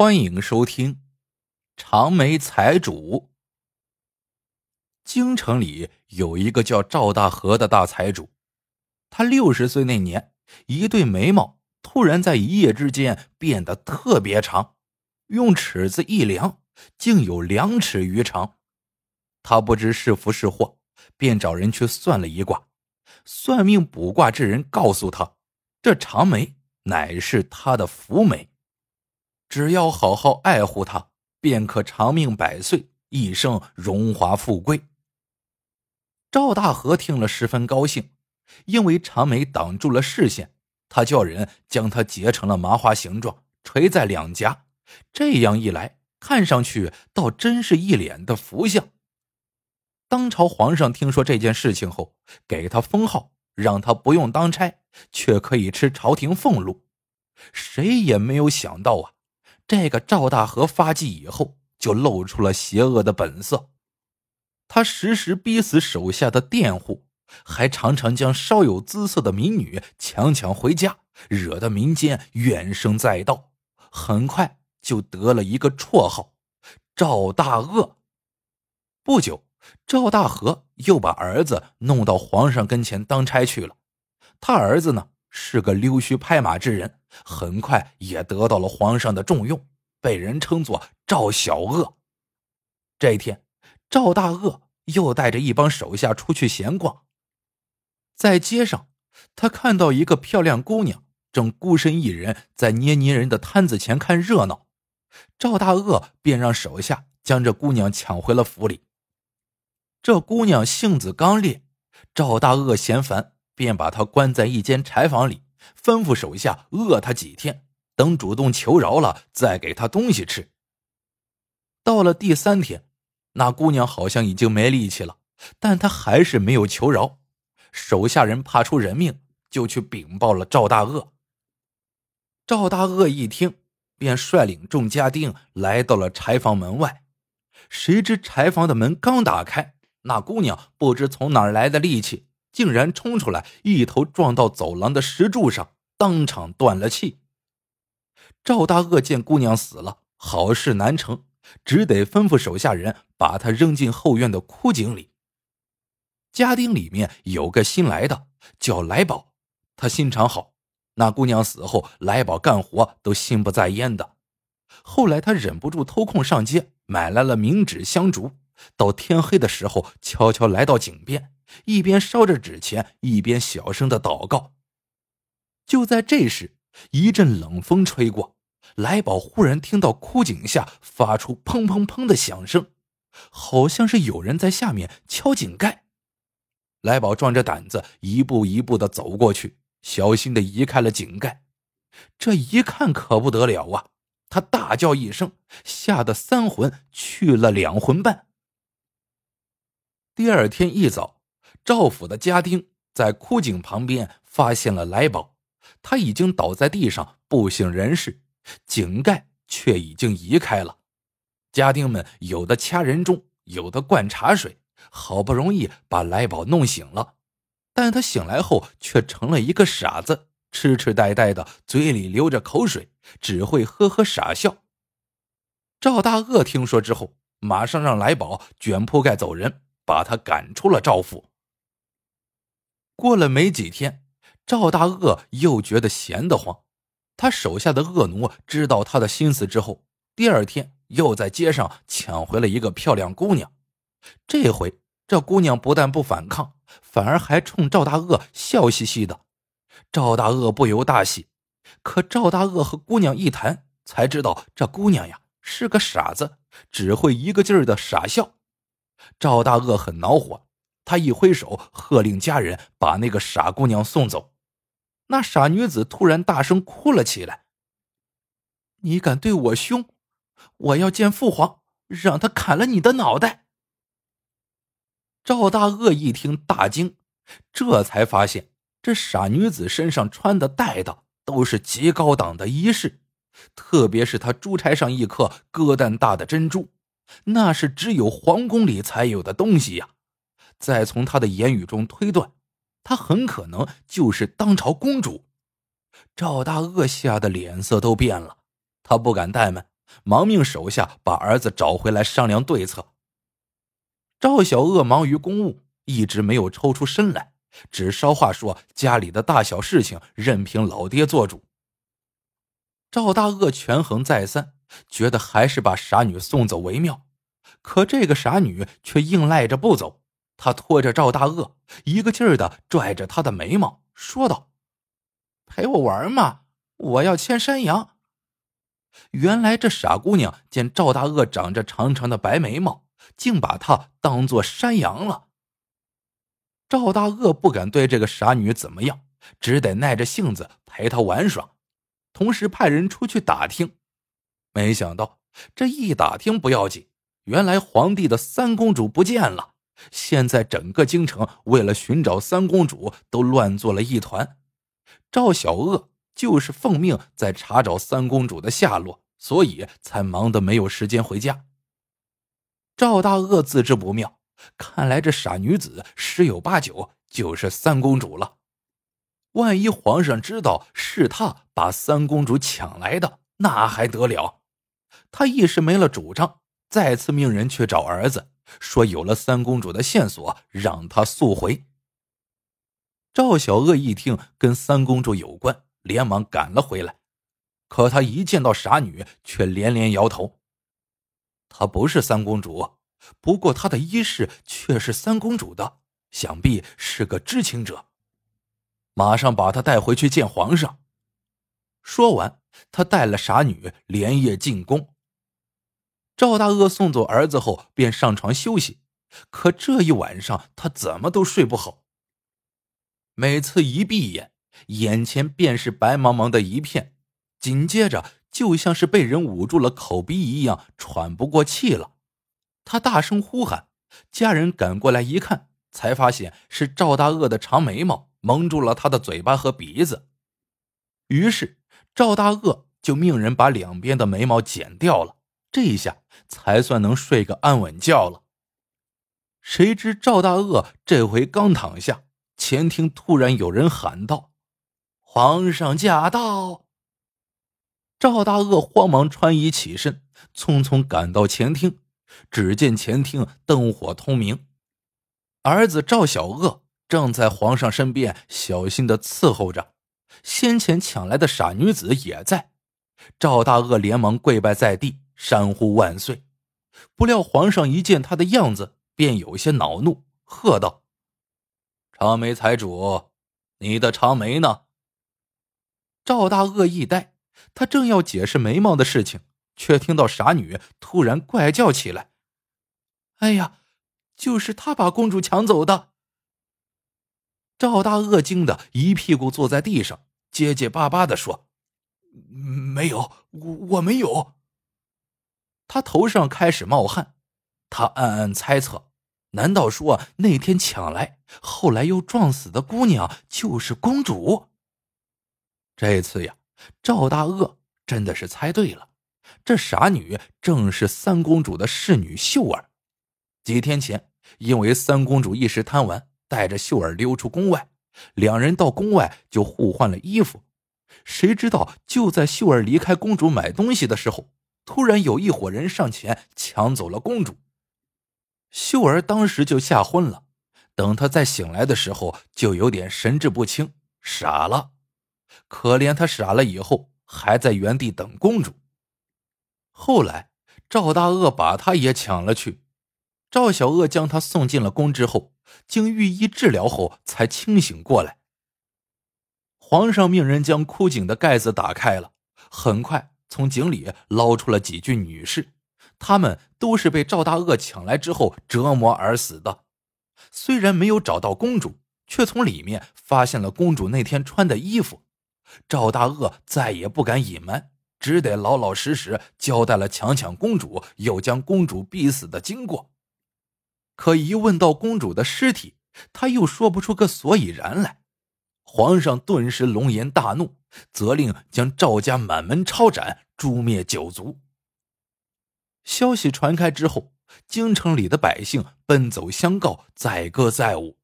欢迎收听长眉财主。京城里有一个叫赵大河的大财主，他六十岁那年，一对眉毛突然在一夜之间变得特别长，用尺子一量，竟有两尺余长。他不知是福是祸，便找人去算了一卦。算命卜卦之人告诉他，这长眉乃是他的福眉。只要好好爱护他，便可长命百岁，一生荣华富贵。赵大河听了十分高兴，因为长眉挡住了视线，他叫人将它结成了麻花形状，垂在两颊。这样一来，看上去倒真是一脸的福相。当朝皇上听说这件事情后，给他封号，让他不用当差，却可以吃朝廷俸禄。谁也没有想到啊！这个赵大河发迹以后，就露出了邪恶的本色。他时时逼死手下的佃户，还常常将稍有姿色的民女强抢回家，惹得民间怨声载道。很快就得了一个绰号——赵大恶。不久，赵大河又把儿子弄到皇上跟前当差去了。他儿子呢？是个溜须拍马之人，很快也得到了皇上的重用，被人称作赵小恶。这一天，赵大恶又带着一帮手下出去闲逛，在街上，他看到一个漂亮姑娘正孤身一人在捏泥人的摊子前看热闹，赵大恶便让手下将这姑娘抢回了府里。这姑娘性子刚烈，赵大恶嫌烦。便把他关在一间柴房里，吩咐手下饿他几天，等主动求饶了，再给他东西吃。到了第三天，那姑娘好像已经没力气了，但她还是没有求饶。手下人怕出人命，就去禀报了赵大恶。赵大恶一听，便率领众家丁来到了柴房门外。谁知柴房的门刚打开，那姑娘不知从哪儿来的力气。竟然冲出来，一头撞到走廊的石柱上，当场断了气。赵大恶见姑娘死了，好事难成，只得吩咐手下人把她扔进后院的枯井里。家丁里面有个新来的，叫来宝，他心肠好。那姑娘死后，来宝干活都心不在焉的。后来他忍不住偷空上街，买来了冥纸香烛，到天黑的时候，悄悄来到井边。一边烧着纸钱，一边小声的祷告。就在这时，一阵冷风吹过，来宝忽然听到枯井下发出砰砰砰的响声，好像是有人在下面敲井盖。来宝壮着胆子，一步一步的走过去，小心的移开了井盖。这一看可不得了啊！他大叫一声，吓得三魂去了两魂半。第二天一早。赵府的家丁在枯井旁边发现了来宝，他已经倒在地上不省人事，井盖却已经移开了。家丁们有的掐人中，有的灌茶水，好不容易把来宝弄醒了，但他醒来后却成了一个傻子，痴痴呆呆的，嘴里流着口水，只会呵呵傻笑。赵大恶听说之后，马上让来宝卷铺盖走人，把他赶出了赵府。过了没几天，赵大恶又觉得闲得慌。他手下的恶奴知道他的心思之后，第二天又在街上抢回了一个漂亮姑娘。这回这姑娘不但不反抗，反而还冲赵大恶笑嘻嘻的。赵大恶不由大喜。可赵大恶和姑娘一谈，才知道这姑娘呀是个傻子，只会一个劲儿的傻笑。赵大恶很恼火。他一挥手，喝令家人把那个傻姑娘送走。那傻女子突然大声哭了起来：“你敢对我凶，我要见父皇，让他砍了你的脑袋！”赵大恶一听大惊，这才发现这傻女子身上穿的戴的都是极高档的衣饰，特别是她珠钗上一颗鸽蛋大的珍珠，那是只有皇宫里才有的东西呀。再从他的言语中推断，她很可能就是当朝公主。赵大恶吓得脸色都变了，他不敢怠慢，忙命手下把儿子找回来商量对策。赵小鄂忙于公务，一直没有抽出身来，只捎话说家里的大小事情任凭老爹做主。赵大鄂权衡再三，觉得还是把傻女送走为妙。可这个傻女却硬赖着不走，她拖着赵大鳄，一个劲儿的拽着他的眉毛，说道：“陪我玩嘛，我要牵山羊。”原来这傻姑娘见赵大鳄长着长长的白眉毛，竟把他当做山羊了。赵大鳄不敢对这个傻女怎么样，只得耐着性子陪她玩耍。同时派人出去打听，没想到这一打听不要紧，原来皇帝的三公主不见了。现在整个京城为了寻找三公主都乱作了一团。赵小鄂就是奉命在查找三公主的下落，所以才忙得没有时间回家。赵大鄂自知不妙，看来这傻女子十有八九就是三公主了。万一皇上知道是他把三公主抢来的，那还得了？他一时没了主张，再次命人去找儿子，说有了三公主的线索，让他速回。赵小鄂一听跟三公主有关，连忙赶了回来。可他一见到傻女，却连连摇头。她不是三公主，不过她的衣饰却是三公主的，想必是个知情者。马上把她带回去见皇上。说完，他带了傻女连夜进宫。赵大鳄送走儿子后，便上床休息。可这一晚上，他怎么都睡不好。每次一闭眼，眼前便是白茫茫的一片，紧接着就像是被人捂住了口鼻一样，喘不过气了。他大声呼喊，家人赶过来一看，才发现是赵大鳄的长眉毛。蒙住了他的嘴巴和鼻子，于是赵大鳄就命人把两边的眉毛剪掉了，这一下才算能睡个安稳觉了。谁知赵大鄂这回刚躺下，前厅突然有人喊道：“皇上驾到！”赵大鄂慌忙穿衣起身，匆匆赶到前厅，只见前厅灯火通明，儿子赵小鄂。正在皇上身边小心的伺候着，先前抢来的傻女子也在。赵大鄂连忙跪拜在地，山呼万岁。不料皇上一见他的样子，便有些恼怒，喝道：“长眉财主，你的长眉呢？”赵大鄂一呆，他正要解释眉毛的事情，却听到傻女突然怪叫起来：“哎呀，就是他把公主抢走的！”赵大恶惊的一屁股坐在地上，结结巴巴的说：“没有，我我没有。”他头上开始冒汗，他暗暗猜测：难道说那天抢来，后来又撞死的姑娘就是公主？这次呀，赵大恶真的是猜对了，这傻女正是三公主的侍女秀儿。几天前，因为三公主一时贪玩。带着秀儿溜出宫外，两人到宫外就互换了衣服。谁知道就在秀儿离开公主买东西的时候，突然有一伙人上前抢走了公主。秀儿当时就吓昏了，等她再醒来的时候，就有点神志不清，傻了。可怜她傻了以后，还在原地等公主。后来赵大恶把她也抢了去。赵小鄂将他送进了宫之后，经御医治疗后才清醒过来。皇上命人将枯井的盖子打开了，很快从井里捞出了几具女尸，她们都是被赵大恶抢来之后折磨而死的。虽然没有找到公主，却从里面发现了公主那天穿的衣服。赵大恶再也不敢隐瞒，只得老老实实交代了强抢公主又将公主逼死的经过。可一问到公主的尸体，他又说不出个所以然来。皇上顿时龙颜大怒，责令将赵家满门抄斩，诛灭九族。消息传开之后，京城里的百姓奔走相告，载歌载舞。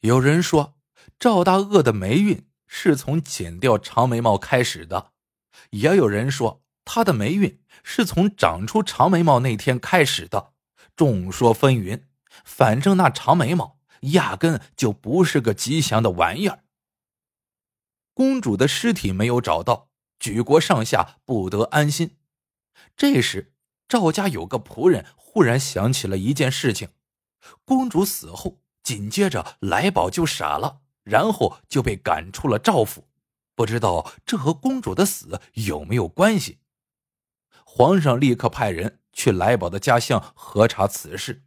有人说赵大恶的霉运是从剪掉长眉毛开始的，也有人说他的霉运是从长出长眉毛那天开始的。众说纷纭，反正那长眉毛压根就不是个吉祥的玩意儿。公主的尸体没有找到，举国上下不得安心。这时，赵家有个仆人忽然想起了一件事情：公主死后，紧接着来宝就傻了，然后就被赶出了赵府。不知道这和公主的死有没有关系？皇上立刻派人去来宝的家乡核查此事。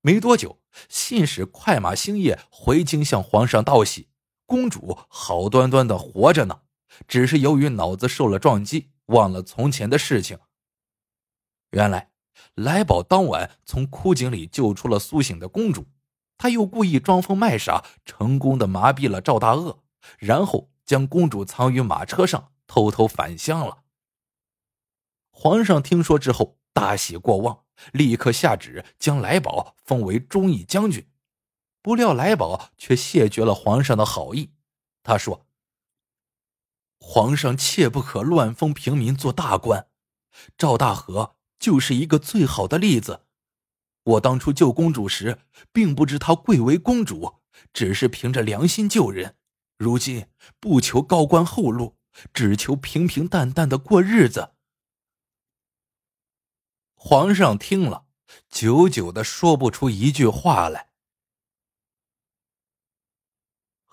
没多久，信使快马星夜回京向皇上道喜。公主好端端的活着呢，只是由于脑子受了撞击，忘了从前的事情。原来，来宝当晚从枯井里救出了苏醒的公主，他又故意装疯卖傻，成功的麻痹了赵大鳄，然后将公主藏于马车上，偷偷返乡了。皇上听说之后大喜过望，立刻下旨将来宝封为忠义将军。不料来宝却谢绝了皇上的好意。他说：“皇上切不可乱封平民做大官，赵大河就是一个最好的例子。我当初救公主时，并不知她贵为公主，只是凭着良心救人。如今不求高官厚禄，只求平平淡淡的过日子。”皇上听了，久久的说不出一句话来。